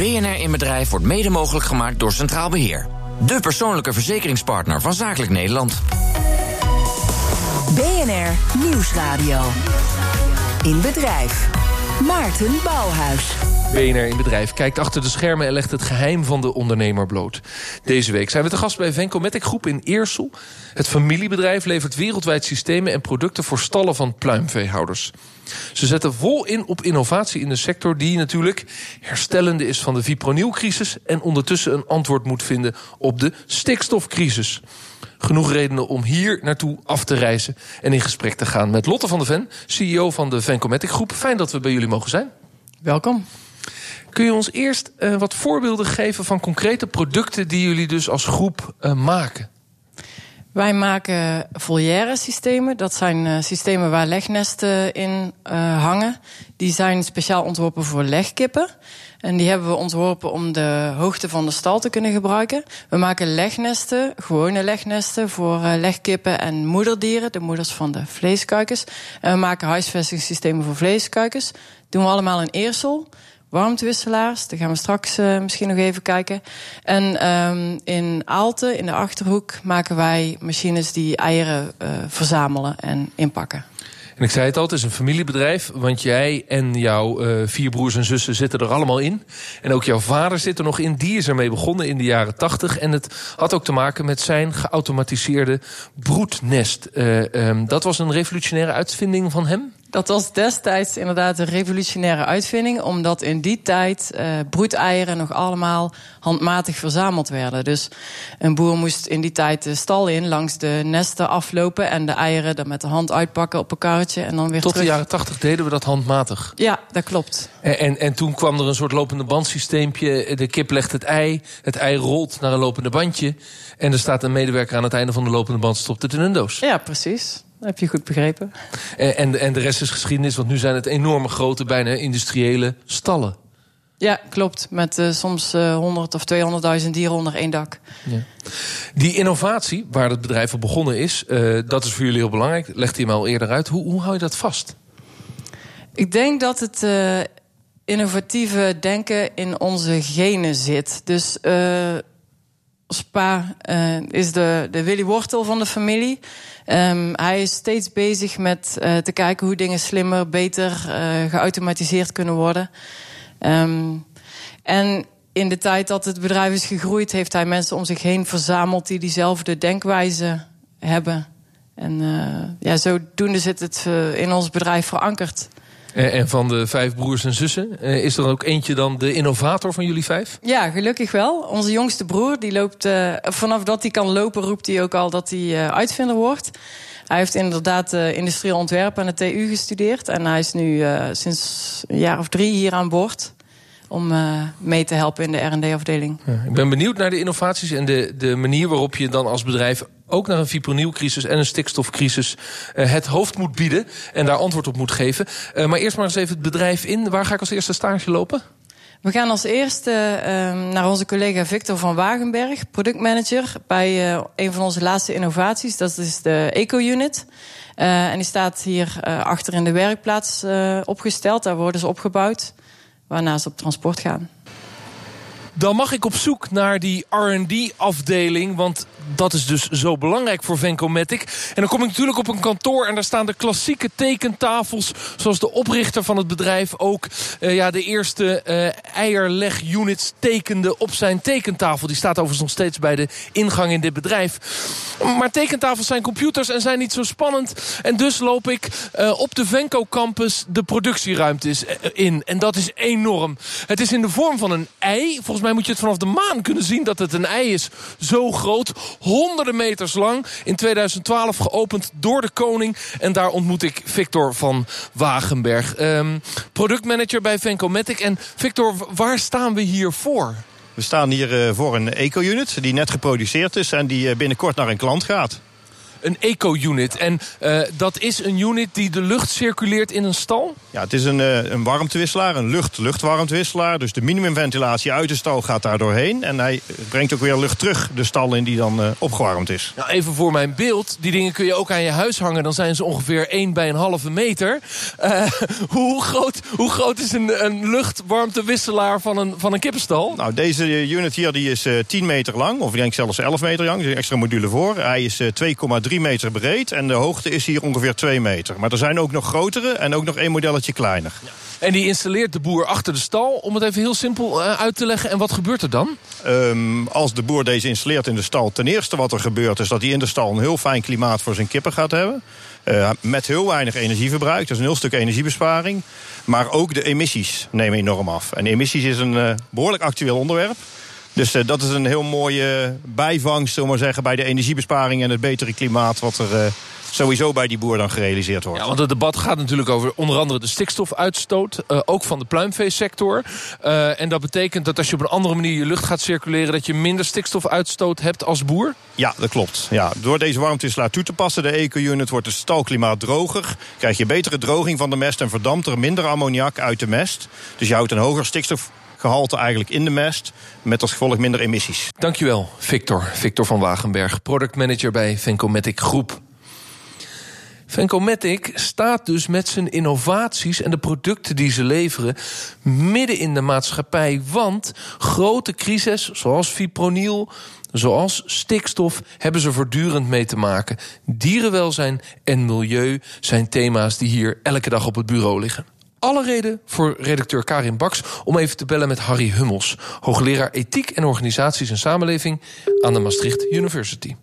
BNR in Bedrijf wordt mede mogelijk gemaakt door Centraal Beheer. De persoonlijke verzekeringspartner van Zakelijk Nederland. BNR Nieuwsradio. In Bedrijf. Maarten Bouwhuis. BNR in Bedrijf kijkt achter de schermen en legt het geheim van de ondernemer bloot. Deze week zijn we te gast bij Vencomatic Groep in Eersel. Het familiebedrijf levert wereldwijd systemen en producten voor stallen van pluimveehouders. Ze zetten vol in op innovatie in de sector die natuurlijk herstellende is van de fipronilcrisis en ondertussen een antwoord moet vinden op de stikstofcrisis. Genoeg redenen om hier naartoe af te reizen en in gesprek te gaan met Lotte van der Ven, CEO van de Vencomatic Groep. Fijn dat we bij jullie mogen zijn. Welkom. Kun je ons eerst uh, wat voorbeelden geven van concrete producten die jullie dus als groep uh, maken? Wij maken volière systemen. Dat zijn uh, systemen waar legnesten in hangen. Die zijn speciaal ontworpen voor legkippen. En die hebben we ontworpen om de hoogte van de stal te kunnen gebruiken. We maken legnesten, gewone legnesten, voor legkippen en moederdieren, de moeders van de vleeskuikens. En we maken huisvestingssystemen voor vleeskuikens. Dat doen we allemaal in Eersel warmtewisselaars. Daar gaan we straks uh, misschien nog even kijken. En um, in Aalten, in de achterhoek, maken wij machines die eieren uh, verzamelen en inpakken. En ik zei het al, het is een familiebedrijf. Want jij en jouw uh, vier broers en zussen zitten er allemaal in. En ook jouw vader zit er nog in. Die is ermee begonnen in de jaren tachtig. En het had ook te maken met zijn geautomatiseerde broednest. Um, dat was een revolutionaire uitvinding van hem? Dat was destijds inderdaad een revolutionaire uitvinding, omdat in die tijd uh, broedeieren nog allemaal handmatig verzameld werden. Dus een boer moest in die tijd de stal in, langs de nesten aflopen en de eieren dan met de hand uitpakken op een karretje en dan weer Tot terug. de jaren tachtig deden we dat handmatig. Ja, dat klopt. En, en, en, toen kwam er een soort lopende bandsysteempje. De kip legt het ei, het ei rolt naar een lopende bandje en er staat een medewerker aan het einde van de lopende band stopt het in een doos. Ja, precies. Dat heb je goed begrepen. En, en, en de rest is geschiedenis, want nu zijn het enorme grote, bijna industriële stallen. Ja, klopt. Met uh, soms uh, 100 of 200.000 dieren onder één dak. Ja. Die innovatie, waar het bedrijf op begonnen is, uh, dat is voor jullie heel belangrijk. Legt hij hem al eerder uit. Hoe, hoe hou je dat vast? Ik denk dat het uh, innovatieve denken in onze genen zit. Dus uh, Spa uh, is de, de Willy Wortel van de familie. Um, hij is steeds bezig met uh, te kijken hoe dingen slimmer, beter uh, geautomatiseerd kunnen worden. Um, en in de tijd dat het bedrijf is gegroeid, heeft hij mensen om zich heen verzameld die diezelfde denkwijze hebben. En ja, zodoende zit het in ons bedrijf verankerd. En van de vijf broers en zussen, is er ook eentje dan de innovator van jullie vijf? Ja, gelukkig wel. Onze jongste broer, die loopt, uh, vanaf dat hij kan lopen, roept hij ook al dat hij uitvinder wordt. Hij heeft inderdaad uh, industrieel ontwerp aan de TU gestudeerd. En hij is nu sinds een jaar of drie hier aan boord om uh, mee te helpen in de R&D-afdeling. Ja, ik ben benieuwd naar de innovaties en de, de manier waarop je dan als bedrijf ook naar een fipronilcrisis en een stikstofcrisis uh, het hoofd moet bieden en daar antwoord op moet geven. Uh, maar eerst maar eens even het bedrijf in. Waar ga ik als eerste stage lopen? We gaan als eerste uh, naar onze collega Victor van Wagenberg, productmanager bij een van onze laatste innovaties. Dat is de Eco-unit. Uh, en die staat hier uh, achter in de werkplaats uh, opgesteld. Daar worden ze opgebouwd, waarna ze op transport gaan. Dan mag ik op zoek naar die R&D-afdeling, want dat is dus zo belangrijk voor Vencomatic. En dan kom ik natuurlijk op een kantoor en daar staan de klassieke tekentafels... zoals de oprichter van het bedrijf ook uh, ja, de eerste uh, eierleg-units tekende op zijn tekentafel. Die staat overigens nog steeds bij de ingang in dit bedrijf. Maar tekentafels zijn computers en zijn niet zo spannend. En dus loop ik uh, op de Venco campus de productieruimtes in. En dat is enorm. Het is in de vorm van een ei. Volgens mij moet je het vanaf de maan kunnen zien dat het een ei is. Zo groot, honderden meters lang. In 2012 geopend door de koning. En daar ontmoet ik Victor van Wagenberg. Um, productmanager bij Vencomatic. En Victor, waar staan we hier voor? We staan hier uh, voor een eco-unit die net geproduceerd is en die uh, binnenkort naar een klant gaat. Een eco-unit. En uh, dat is een unit die de lucht circuleert in een stal? Ja, het is een, uh, een warmtewisselaar, een lucht-luchtwarmtewisselaar. Dus de minimumventilatie uit de stal gaat daar doorheen. En hij brengt ook weer lucht terug de stal in die dan uh, opgewarmd is. Nou, even voor mijn beeld. Die dingen kun je ook aan je huis hangen. Dan zijn ze ongeveer 1 bij een halve meter. hoe, groot, hoe groot is een, een luchtwarmtewisselaar van een, van een kippenstal? Nou, deze unit hier die is 10 meter lang. Of ik denk zelfs 11 meter lang. Er is een extra module voor. Hij is 2,3 meter breed. En de hoogte is hier ongeveer 2 meter. Maar er zijn ook nog grotere en ook nog één modelletje kleiner. En die installeert de boer achter de stal, om het even heel simpel uh, uit te leggen. En wat gebeurt er dan? Um, als de boer deze installeert in de stal, ten eerste wat er gebeurt... is dat hij in de stal een heel fijn klimaat voor zijn kippen gaat hebben. Uh, met heel weinig energieverbruik, dus een heel stuk energiebesparing. Maar ook de emissies nemen enorm af. En emissies is een uh, behoorlijk actueel onderwerp. Dus uh, dat is een heel mooie bijvangst, zullen we maar zeggen, bij de energiebesparing en het betere klimaat wat er uh, sowieso bij die boer dan gerealiseerd wordt. Ja, want het debat gaat natuurlijk over onder andere de stikstofuitstoot, uh, ook van de pluimveesector. en dat betekent dat als je op een andere manier je lucht gaat circuleren, dat je minder stikstofuitstoot hebt als boer? Ja, dat klopt. Ja, door deze warmtewisselaar toe te passen, de eco-unit, wordt het stalklimaat droger. Krijg je betere droging van de mest en verdampt er minder ammoniak uit de mest. Dus je houdt een hoger stikstof gehalte eigenlijk in de mest. Met als gevolg minder emissies. Dankjewel, Victor. Victor van Wagenberg, productmanager bij Vencomatic Groep. Vencomatic staat dus met zijn innovaties en de producten die ze leveren midden in de maatschappij. Want grote crises zoals fipronil, zoals stikstof, hebben ze voortdurend mee te maken. Dierenwelzijn en milieu zijn thema's die hier elke dag op het bureau liggen alle reden voor redacteur Karin Baks om even te bellen met Harry Hummels, hoogleraar ethiek en organisaties en samenleving aan de Maastricht University.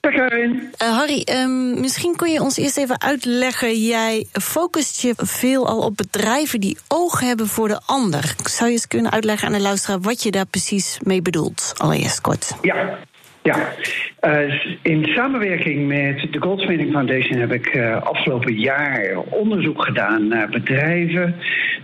Karin. Uh, Harry, um, misschien kun je ons eerst even uitleggen. Jij focust je veel al op bedrijven die oog hebben voor de ander. Zou je eens kunnen uitleggen aan de luisteraar wat je daar precies mee bedoelt? Allereerst kort. Ja, ja, uh, in samenwerking met de Goldsmithing Foundation heb ik uh, afgelopen jaar onderzoek gedaan naar bedrijven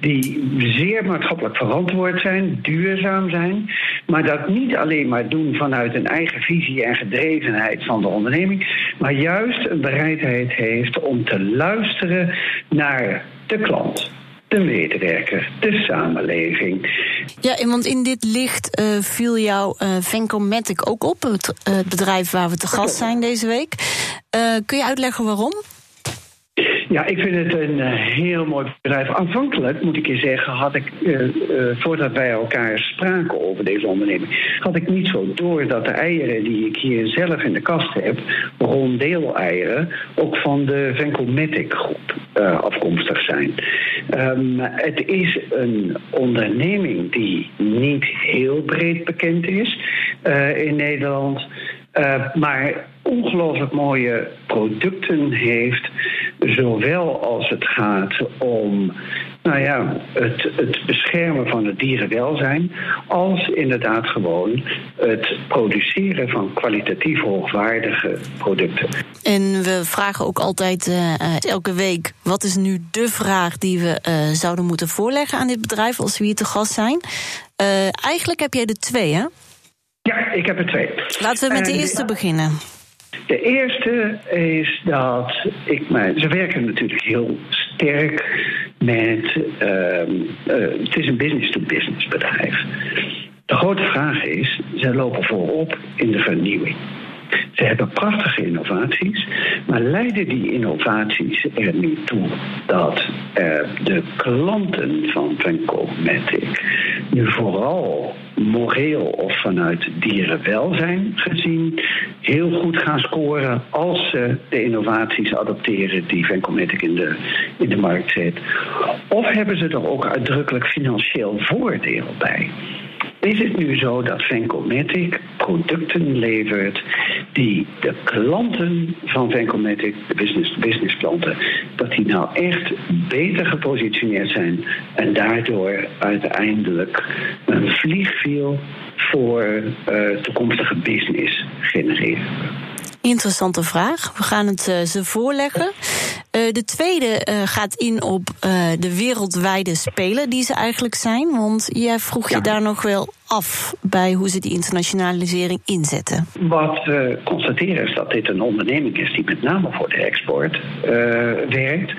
die zeer maatschappelijk verantwoord zijn, duurzaam zijn, maar dat niet alleen maar doen vanuit een eigen visie en gedrevenheid van de onderneming, maar juist een bereidheid heeft om te luisteren naar de klant de medewerker, de samenleving. Ja, want in dit licht uh, viel jou uh, Vencomatic ook op, het uh, bedrijf waar we te gast zijn deze week. kun je uitleggen waarom? Ja, ik vind het een heel mooi bedrijf. Aanvankelijk, moet ik je zeggen, had ik, voordat wij elkaar spraken over deze onderneming, had ik niet zo door dat de eieren die ik hier zelf in de kast heb, rondeeleieren, ook van de Vencomatic groep afkomstig zijn. Um, het is een onderneming die niet heel breed bekend is in Nederland. Uh, maar ongelooflijk mooie producten heeft. Zowel als het gaat om nou ja, het, het beschermen van het dierenwelzijn. Als inderdaad gewoon het produceren van kwalitatief hoogwaardige producten. En we vragen ook altijd uh, elke week: wat is nu de vraag die we uh, zouden moeten voorleggen aan dit bedrijf als we hier te gast zijn? Uh, eigenlijk heb jij er twee, hè? Ja, ik heb er twee. Laten we met de eerste beginnen. De eerste is dat ik mij. Ze werken natuurlijk heel sterk met. Uh, uh, het is een business-to-business bedrijf. De grote vraag is: ze lopen voorop in de vernieuwing. Ze hebben prachtige innovaties, maar leiden die innovaties er nu toe dat uh, de klanten van Vencomatic nu vooral moreel of vanuit dierenwelzijn gezien heel goed gaan scoren als ze de innovaties adopteren die Vencomatic in de, in de markt zet? Of hebben ze er ook uitdrukkelijk financieel voordeel bij? Is het nu zo dat Vencomatic producten levert die de klanten van Vencomatic, de business-to-business klanten, dat die nou echt beter gepositioneerd zijn en daardoor uiteindelijk een vliegviel voor uh, toekomstige business genereren? Interessante vraag. We gaan het uh, ze voorleggen. Uh, de tweede uh, gaat in op uh, de wereldwijde spelen die ze eigenlijk zijn. Want jij vroeg je daar nog wel af bij hoe ze die internationalisering inzetten. Wat we constateren is dat dit een onderneming is die met name voor de export werkt.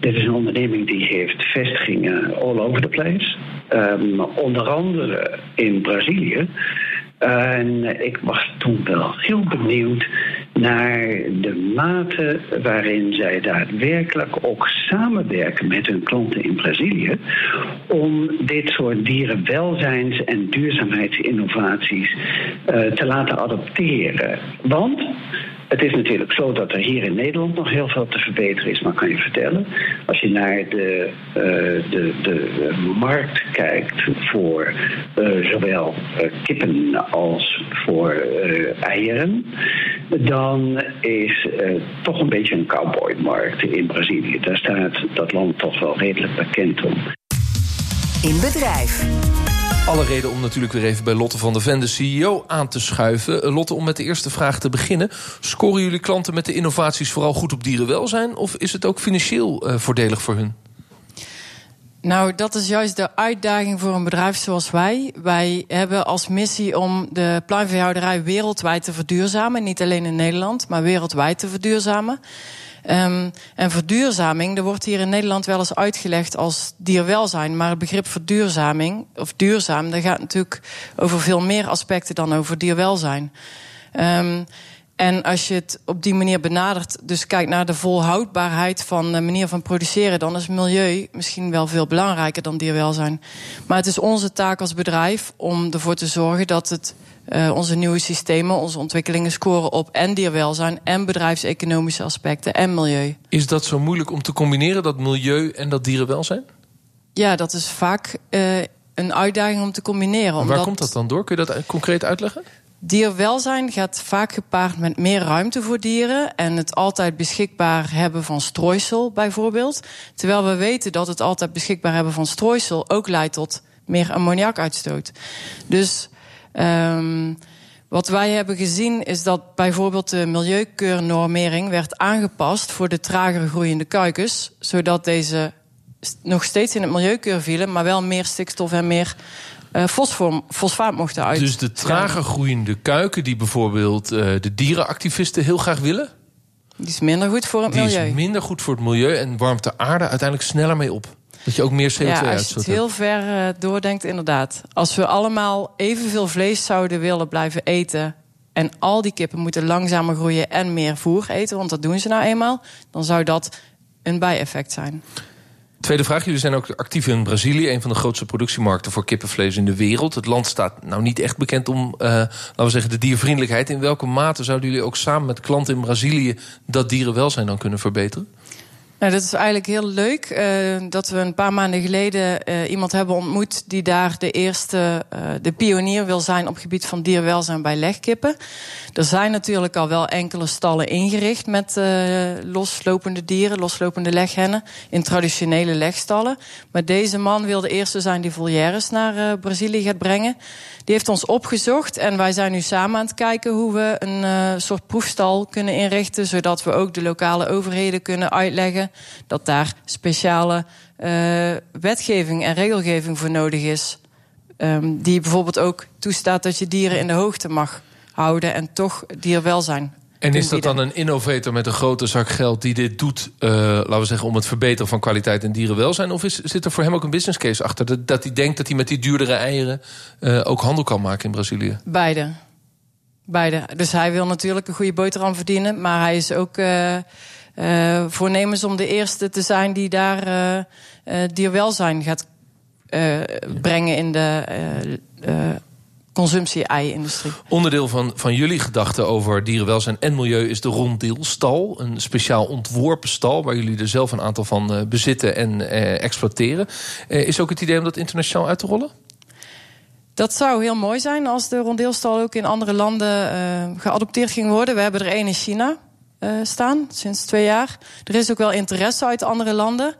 Dit is een onderneming die heeft vestigingen all over the place. Um, onder andere in Brazilië. En ik was toen wel heel benieuwd naar de mate waarin zij daadwerkelijk ook samenwerken met hun klanten in Brazilië om dit soort dierenwelzijns- en duurzaamheidsinnovaties uh, te laten adopteren. Want het is natuurlijk zo dat er hier in Nederland nog heel veel te verbeteren is, maar kan je vertellen. Als je naar de, uh, de, de markt kijkt voor uh, zowel uh, kippen als voor eieren, dan is toch een beetje een cowboymarkt in Brazilië. Daar staat dat land toch wel redelijk bekend om. In bedrijf. Alle reden om natuurlijk weer even bij Lotte van der Ven, de CEO, aan te schuiven. Eh, Lotte, om met de eerste vraag te beginnen. Scoren jullie klanten met de innovaties vooral goed op dierenwelzijn? Of is het ook financieel uh, voordelig voor hun? Nou, dat is juist de uitdaging voor een bedrijf zoals wij. Wij hebben als missie om de pluimveehouderij wereldwijd te verduurzamen. Niet alleen in Nederland, maar wereldwijd te verduurzamen. Um, en verduurzaming, er wordt hier in Nederland wel eens uitgelegd als dierwelzijn. Maar het begrip verduurzaming, of duurzaam, dat gaat natuurlijk over veel meer aspecten dan over dierwelzijn. Um, en als je het op die manier benadert, dus kijkt naar de volhoudbaarheid van de manier van produceren, dan is milieu misschien wel veel belangrijker dan dierwelzijn. Maar het is onze taak als bedrijf om ervoor te zorgen dat het uh, onze nieuwe systemen, onze ontwikkelingen scoren op en dierwelzijn en bedrijfseconomische aspecten en milieu. Is dat zo moeilijk om te combineren, dat milieu en dat dierenwelzijn? Ja, dat is vaak uh, een uitdaging om te combineren. waar omdat... komt dat dan door? Kun je dat concreet uitleggen? Dierwelzijn gaat vaak gepaard met meer ruimte voor dieren en het altijd beschikbaar hebben van strooisel bijvoorbeeld. Terwijl we weten dat het altijd beschikbaar hebben van strooisel ook leidt tot meer ammoniakuitstoot. Dus um, wat wij hebben gezien is dat bijvoorbeeld de milieukeurnormering werd aangepast voor de trager groeiende kuikens, zodat deze nog steeds in het milieukeur vielen, maar wel meer stikstof en meer uh, fosfor, fosfaat mochten uit. Dus de trager groeiende kuiken die bijvoorbeeld uh, de dierenactivisten heel graag willen? Die is minder goed voor het die milieu. Die is minder goed voor het milieu en warmt de aarde uiteindelijk sneller mee op. Dat je ook meer CO2 ja, als je het heel ver uh, doordenkt, inderdaad. Als we allemaal evenveel vlees zouden willen blijven eten... en al die kippen moeten langzamer groeien en meer voer eten... want dat doen ze nou eenmaal, dan zou dat een bijeffect zijn. Tweede vraag. Jullie zijn ook actief in Brazilië, een van de grootste productiemarkten voor kippenvlees in de wereld. Het land staat nou niet echt bekend om, uh, laten we zeggen, de diervriendelijkheid. In welke mate zouden jullie ook samen met klanten in Brazilië dat dierenwelzijn dan kunnen verbeteren? Nou, dat is eigenlijk heel leuk uh, dat we een paar maanden geleden uh, iemand hebben ontmoet die daar de eerste, uh, de pionier wil zijn op het gebied van dierwelzijn bij legkippen. Er zijn natuurlijk al wel enkele stallen ingericht met loslopende dieren, loslopende leghennen in traditionele legstallen. Maar deze man wil de eerste zijn die volières naar Brazilië gaat brengen. Die heeft ons opgezocht en wij zijn nu samen aan het kijken hoe we een soort proefstal kunnen inrichten, zodat we ook de lokale overheden kunnen uitleggen dat daar speciale uh, wetgeving en regelgeving voor nodig is. Um, die bijvoorbeeld ook toestaat dat je dieren in de hoogte mag houden en toch dierwelzijn en is dat dan een innovator met een grote zak geld die dit doet, uh, laten we zeggen, om het verbeteren van kwaliteit en dierenwelzijn? Of is, zit er voor hem ook een business case achter? Dat, dat hij denkt dat hij met die duurdere eieren uh, ook handel kan maken in Brazilië? Beide. Beide. Dus hij wil natuurlijk een goede boterham verdienen, maar hij is ook uh, voornemens om de eerste te zijn die daar dierwelzijn gaat brengen in de consumptie-ei-industrie. Onderdeel van, van jullie gedachten over dierenwelzijn en milieu is de Rondeelstal. Een speciaal ontworpen stal waar jullie er zelf een aantal van bezitten en exploiteren. Is ook het idee om dat internationaal uit te rollen? Dat zou heel mooi zijn als de rondeelstal ook in andere landen geadopteerd ging worden. We hebben er één in China staan, sinds twee jaar. Er is ook wel interesse uit andere landen.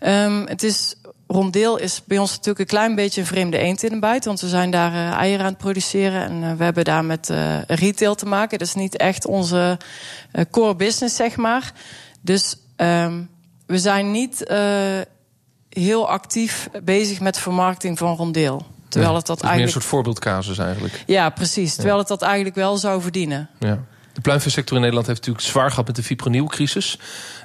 Um, het is rondeel is bij ons natuurlijk een klein beetje een vreemde eend in de bijt. Want we zijn daar uh, eieren aan het produceren. En uh, we hebben daar met retail te maken. Dat is niet echt onze core business, zeg maar. Dus Ehm, we zijn niet eh, heel actief bezig met vermarkting van rondeel. Terwijl het dat meer een eigenlijk. soort voorbeeldcasus eigenlijk. Ja, precies. Terwijl het dat eigenlijk wel zou verdienen. Ja. De pluimveesector in Nederland heeft natuurlijk zwaar gehad met de fipronilcrisis.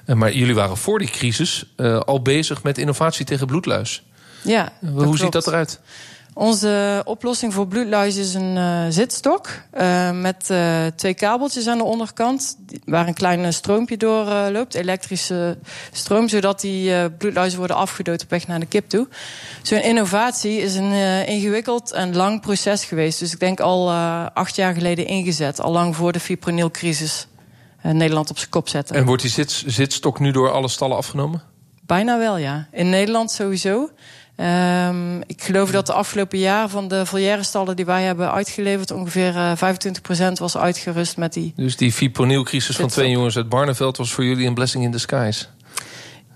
Eh, Maar jullie waren voor die crisis eh, al bezig met innovatie tegen bloedluis. Ja, Hoe ziet dat eruit? Onze oplossing voor bloedluis is een eh, zitstok eh, met eh, twee kabeltjes aan de onderkant, waar een klein stroompje door loopt, elektrische stroom, zodat die bloedluizen worden afgedood op weg naar de kip toe. Zo'n innovatie is een ingewikkeld en lang proces geweest. Dus ik denk al acht jaar geleden ingezet, al lang voor de fipronilcrisis Nederland op zijn kop zette. En wordt die zits, zitstok nu door alle stallen afgenomen? Bijna wel, ja. In Nederland sowieso. Ehm, ik geloof dat de afgelopen jaar van de volière stallen die wij hebben uitgeleverd, ongeveer eh 25% was uitgerust met die. Dus die fipronilcrisis van twee jongens uit Barneveld was voor jullie een blessing in disguise.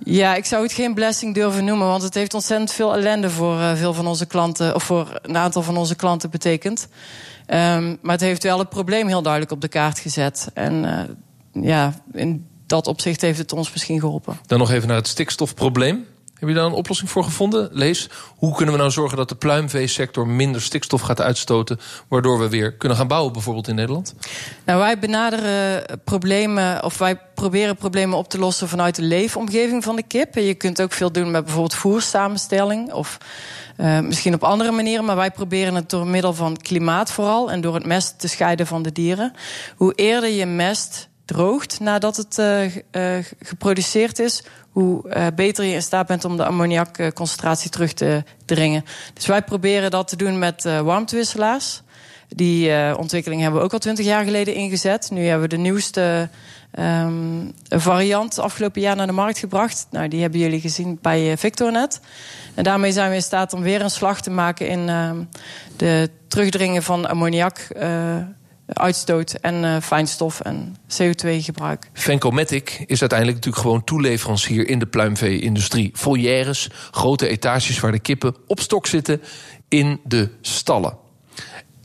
Ja, ik zou het geen blessing durven noemen, want het heeft ontzettend veel ellende voor eh, veel van onze klanten, of voor een aantal van onze klanten betekend. Ehm, maar het heeft wel het probleem heel duidelijk op de kaart gezet. En eh, ja, in dat opzicht heeft het ons misschien geholpen. Dan nog even naar het stikstofprobleem. Heb je daar een oplossing voor gevonden? Lees, hoe kunnen we nou zorgen dat de pluimveesector minder stikstof gaat uitstoten... waardoor we weer kunnen gaan bouwen bijvoorbeeld in Nederland? Nou, wij benaderen problemen, of wij proberen problemen op te lossen vanuit de leefomgeving van de kip. Je kunt ook veel doen met bijvoorbeeld voersamenstelling of eh, misschien op andere manieren. Maar wij proberen het door middel van klimaat vooral en door het mest te scheiden van de dieren. Hoe eerder je mest droogt nadat het eh, eh, geproduceerd is, hoe eh, beter je in staat bent om de ammoniakconcentratie terug te dringen. Dus wij proberen dat te doen met warmtewisselaars. Die ontwikkeling hebben we ook al twintig jaar geleden ingezet. Nu hebben we de nieuwste ehm, variant afgelopen jaar naar de markt gebracht. Nou, die hebben jullie gezien bij Victornet. En daarmee zijn we in staat om weer een slag te maken in ehm, de terugdringen van ammoniak. eh, uitstoot en eh, fijnstof en CO2-gebruik. Vencomatic is uiteindelijk natuurlijk gewoon toeleverancier in de pluimvee-industrie. Volières, grote etages waar de kippen op stok zitten in de stallen.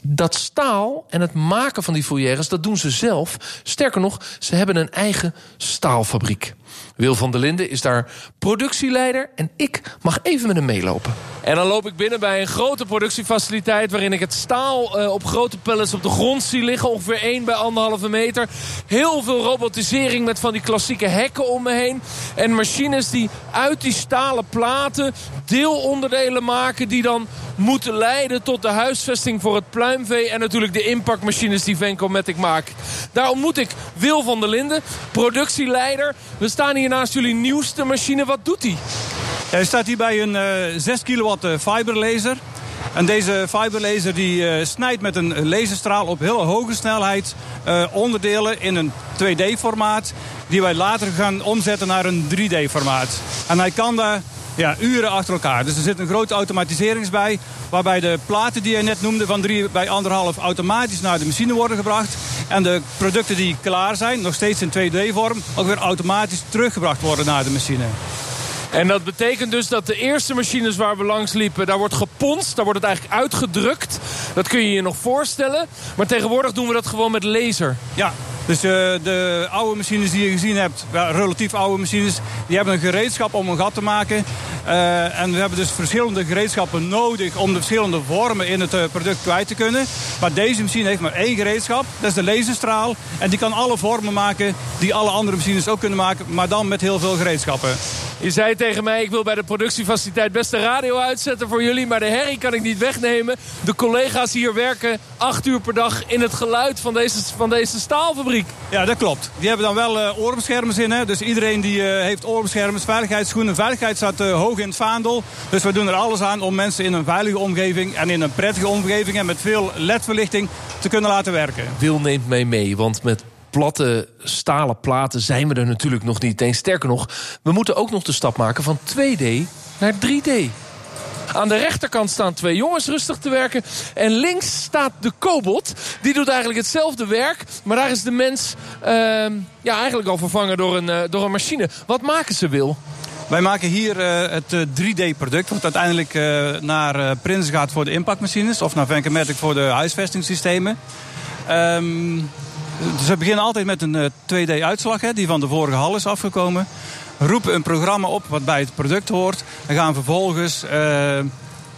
Dat staal en het maken van die volières, dat doen ze zelf. Sterker nog, ze hebben een eigen staalfabriek. Wil van der Linden is daar productieleider en ik mag even met hem meelopen. En dan loop ik binnen bij een grote productiefaciliteit... waarin ik het staal eh, op grote pallets op de grond zie liggen. Ongeveer 1 bij 1,5 meter. Heel veel robotisering met van die klassieke hekken om me heen. En machines die uit die stalen platen deelonderdelen maken... die dan moeten leiden tot de huisvesting voor het pluimvee... en natuurlijk de impactmachines die Vencomatic maakt. Daar ontmoet ik Wil van der Linden, productieleider. We staan hier naast jullie nieuwste machine. Wat doet die? Hij staat hier bij een eh 6 kilowatt eh, fiberlaser. En deze fiberlaser die eh, snijdt met een laserstraal op hele hoge snelheid onderdelen in een 2D-formaat. Die wij later gaan omzetten naar een 3D-formaat. En hij kan daar ja, uren achter elkaar. Dus er zit een grote automatisering bij. Waarbij de platen die je net noemde van 3 bij 1,5 automatisch naar de machine worden gebracht. En de producten die klaar zijn, nog steeds in 2D-vorm, ook weer automatisch teruggebracht worden naar de machine. En dat betekent dus dat de eerste machines waar we langs liepen... daar wordt geponst, daar wordt het eigenlijk uitgedrukt. Dat kun je je nog voorstellen. Maar tegenwoordig doen we dat gewoon met laser. Ja, dus eh, de oude machines die je gezien hebt, relatief oude machines, die hebben een gereedschap om een gat te maken. Eh, en we hebben dus verschillende gereedschappen nodig om de verschillende vormen in het eh, product kwijt te kunnen. Maar deze machine heeft maar één gereedschap, dat is de laserstraal. En die kan alle vormen maken die alle andere machines ook kunnen maken, maar dan met heel veel gereedschappen. Je zei tegen mij, ik wil bij de productiefaciliteit best de radio uitzetten voor jullie... maar de herrie kan ik niet wegnemen. De collega's hier werken acht uur per dag in het geluid van deze, van deze staalfabriek. Ja, dat klopt. Die hebben dan wel eh oorbeschermers in. Hè? Dus iedereen die eh, heeft oorbeschermers, veiligheidsschoenen. Veiligheid staat eh, hoog in het vaandel. Dus we doen er alles aan om mensen in een veilige omgeving... en in een prettige omgeving en met veel ledverlichting te kunnen laten werken. Wil neemt mij mee, want met platte stalen platen zijn we er natuurlijk nog niet eens. Sterker nog, we moeten ook nog de stap maken van 2D naar 3D. Aan de rechterkant staan twee jongens rustig te werken. En links staat de Cobot. Die doet eigenlijk hetzelfde werk. Maar daar is de mens ehm, ja, eigenlijk al vervangen door een, eh, door een machine. Wat maken ze, Wil? Wij maken hier eh, het eh, 3D-product, wat uiteindelijk eh, naar eh Prins gaat voor de impactmachines of naar Vencomatic voor de huisvestingssystemen. Ehm, dus we beginnen altijd met een 2D-uitslag die van de vorige hal is afgekomen. roepen een programma op wat bij het product hoort. En gaan vervolgens uh,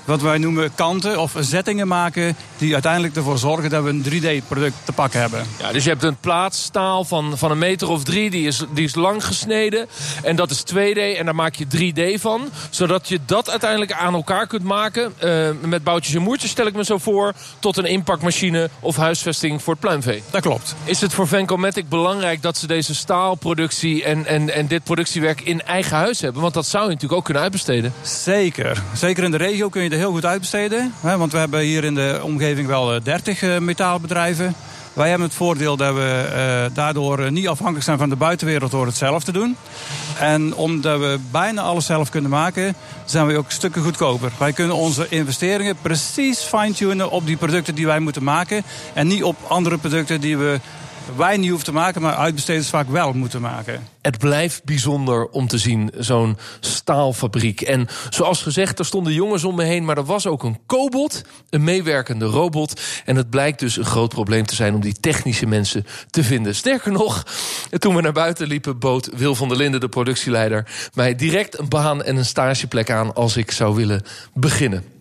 wat wij noemen kanten of zettingen maken... die uiteindelijk ervoor zorgen dat we een 3D-product te pakken hebben. Ja, dus je hebt een plaatstaal van, van een meter of drie, die is, die is lang gesneden. En dat is 2D en daar maak je 3D van. Zodat je dat uiteindelijk aan elkaar kunt maken. Uh, met boutjes en moertjes stel ik me zo voor... tot een inpakmachine of huisvesting voor het pluimvee. Dat klopt. Is het voor Vencomatic belangrijk dat ze deze staalproductie... en, en, en dit productiewerk in eigen huis hebben? Want dat zou je natuurlijk ook kunnen uitbesteden. Zeker. Zeker in de regio kun je heel goed uitbesteden. Hè, want we hebben hier in de omgeving wel 30 uh, metaalbedrijven. Wij hebben het voordeel dat we uh, daardoor niet afhankelijk zijn van de buitenwereld door het zelf te doen. En omdat we bijna alles zelf kunnen maken, zijn we ook stukken goedkoper. Wij kunnen onze investeringen precies fine-tunen op die producten die wij moeten maken. En niet op andere producten die we wij niet hoeven te maken, maar uitbesteders vaak wel moeten maken. Het blijft bijzonder om te zien, zo'n staalfabriek. En zoals gezegd, er stonden jongens om me heen, maar er was ook een cobot, een meewerkende robot. En het blijkt dus een groot probleem te zijn om die technische mensen te vinden. Sterker nog, toen we naar buiten liepen, bood Wil van der Linden, de productieleider, mij direct een baan en een stageplek aan als ik zou willen beginnen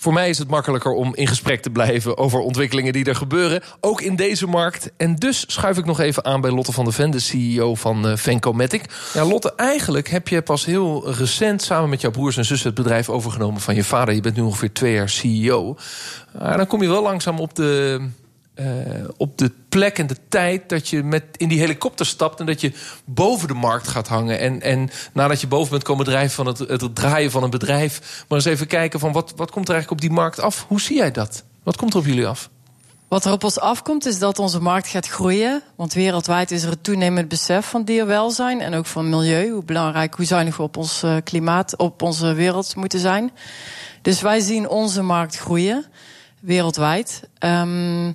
voor mij is het makkelijker om in gesprek te blijven over ontwikkelingen die er gebeuren. Ook in deze markt. En dus schuif ik nog even aan bij Lotte van der Ven, de CEO van uh, Vencomatic. Ja, Lotte, eigenlijk heb je pas heel recent samen met jouw broers en zussen het bedrijf overgenomen van je vader. Je bent nu ongeveer twee jaar CEO. Dan kom je wel langzaam op de uh, op de plek en de tijd dat je met in die helikopter stapt en dat je boven de markt gaat hangen. En, en nadat je boven bent komen drijven van het, het draaien van een bedrijf, maar eens even kijken van wat, wat komt er eigenlijk op die markt af? Hoe zie jij dat? Wat komt er op jullie af? Wat er op ons afkomt is dat onze markt gaat groeien. Want wereldwijd is er een toenemend besef van dierwelzijn en ook van milieu. Hoe belangrijk, hoe zuinig we op ons eh, klimaat, op onze wereld moeten zijn. Dus wij zien onze markt groeien wereldwijd. Um,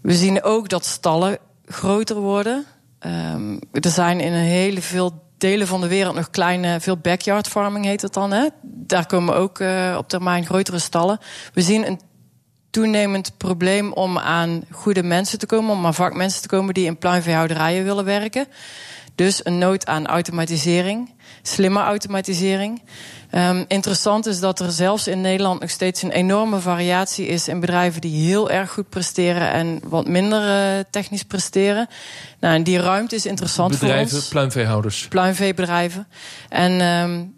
we zien ook dat stallen groter worden. Um, er zijn in een hele veel delen van de wereld nog kleine, veel backyard farming heet het dan. Hè? Daar komen ook uh, op termijn grotere stallen. We zien een toenemend probleem om aan goede mensen te komen, om aan vakmensen te komen die in pluimveehouderijen willen werken. Dus een nood aan automatisering, slimme automatisering. Um, interessant is dat er zelfs in Nederland nog steeds een enorme variatie is in bedrijven die heel erg goed presteren en wat minder uh, technisch presteren. Nou, en die ruimte is interessant bedrijven, voor ons. Pluimveehouders. Pluimveebedrijven. En um,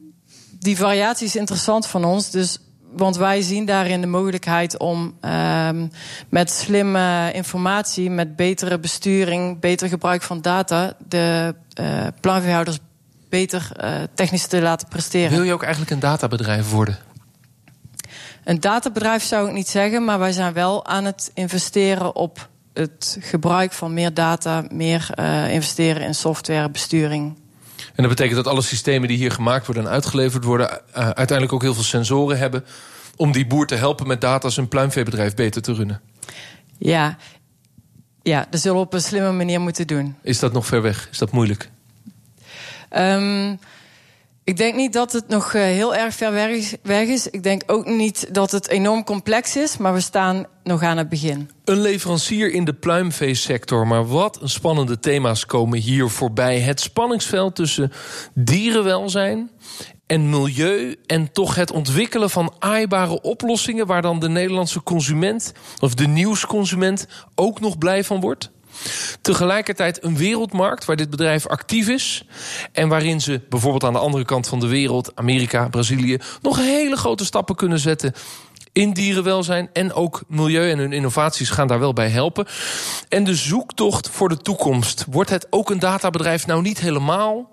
die variatie is interessant van ons. Dus want wij zien daarin de mogelijkheid om um, met slimme informatie, met betere besturing, beter gebruik van data, de uh, pluimveehouders beter uh, technisch te laten presteren. Wil je ook eigenlijk een databedrijf worden? Een databedrijf zou ik niet zeggen, maar wij zijn wel aan het investeren op het gebruik van meer data, meer uh, investeren in software, besturing. En dat betekent dat alle systemen die hier gemaakt worden en uitgeleverd worden, uh, uiteindelijk ook heel veel sensoren hebben om die boer te helpen met data zijn pluimveebedrijf beter te runnen. Ja, ja, dat zullen we op een slimme manier moeten doen. Is dat nog ver weg? Is dat moeilijk? Um, ik denk niet dat het nog uh, heel erg ver weg is. Ik denk ook niet dat het enorm complex is, maar we staan nog aan het begin. Een leverancier in de pluimveesector, maar wat een spannende thema's komen hier voorbij. Het spanningsveld tussen dierenwelzijn en milieu en toch het ontwikkelen van aaibare oplossingen waar dan de Nederlandse consument of de nieuwsconsument ook nog blij van wordt? Tegelijkertijd een wereldmarkt waar dit bedrijf actief is. En waarin ze bijvoorbeeld aan de andere kant van de wereld, Amerika, Brazilië, nog hele grote stappen kunnen zetten in dierenwelzijn en ook milieu en hun innovaties gaan daar wel bij helpen. En de zoektocht voor de toekomst. Wordt het ook een databedrijf nou niet helemaal?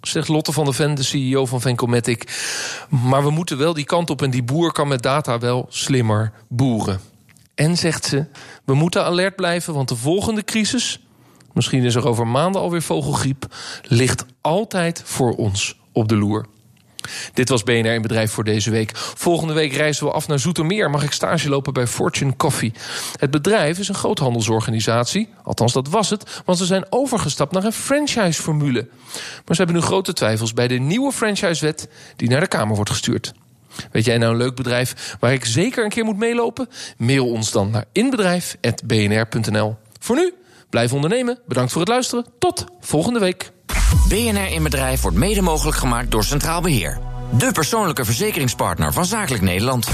Zegt Lotte van der Ven, de CEO van Vencomatic. Maar we moeten wel die kant op en die boer kan met data wel slimmer boeren. En zegt ze, we moeten alert blijven, want de volgende crisis, misschien is er over maanden alweer vogelgriep, ligt altijd voor ons op de loer. Dit was BNR in Bedrijf voor deze week. Volgende week reizen we af naar Zoetermeer. Mag ik stage lopen bij Fortune Coffee. Het bedrijf is een groothandelsorganisatie. Althans, dat was het. Want ze zijn overgestapt naar een franchise-formule. Maar ze hebben nu grote twijfels bij de nieuwe franchisewet... die naar de Kamer wordt gestuurd. Weet jij nou een leuk bedrijf waar ik zeker een keer moet meelopen? Mail ons dan naar inbedrijf.bnr.nl. Voor nu, blijf ondernemen. Bedankt voor het luisteren. Tot volgende week. BNR in Bedrijf wordt mede mogelijk gemaakt door Centraal Beheer. De persoonlijke verzekeringspartner van Zakelijk Nederland.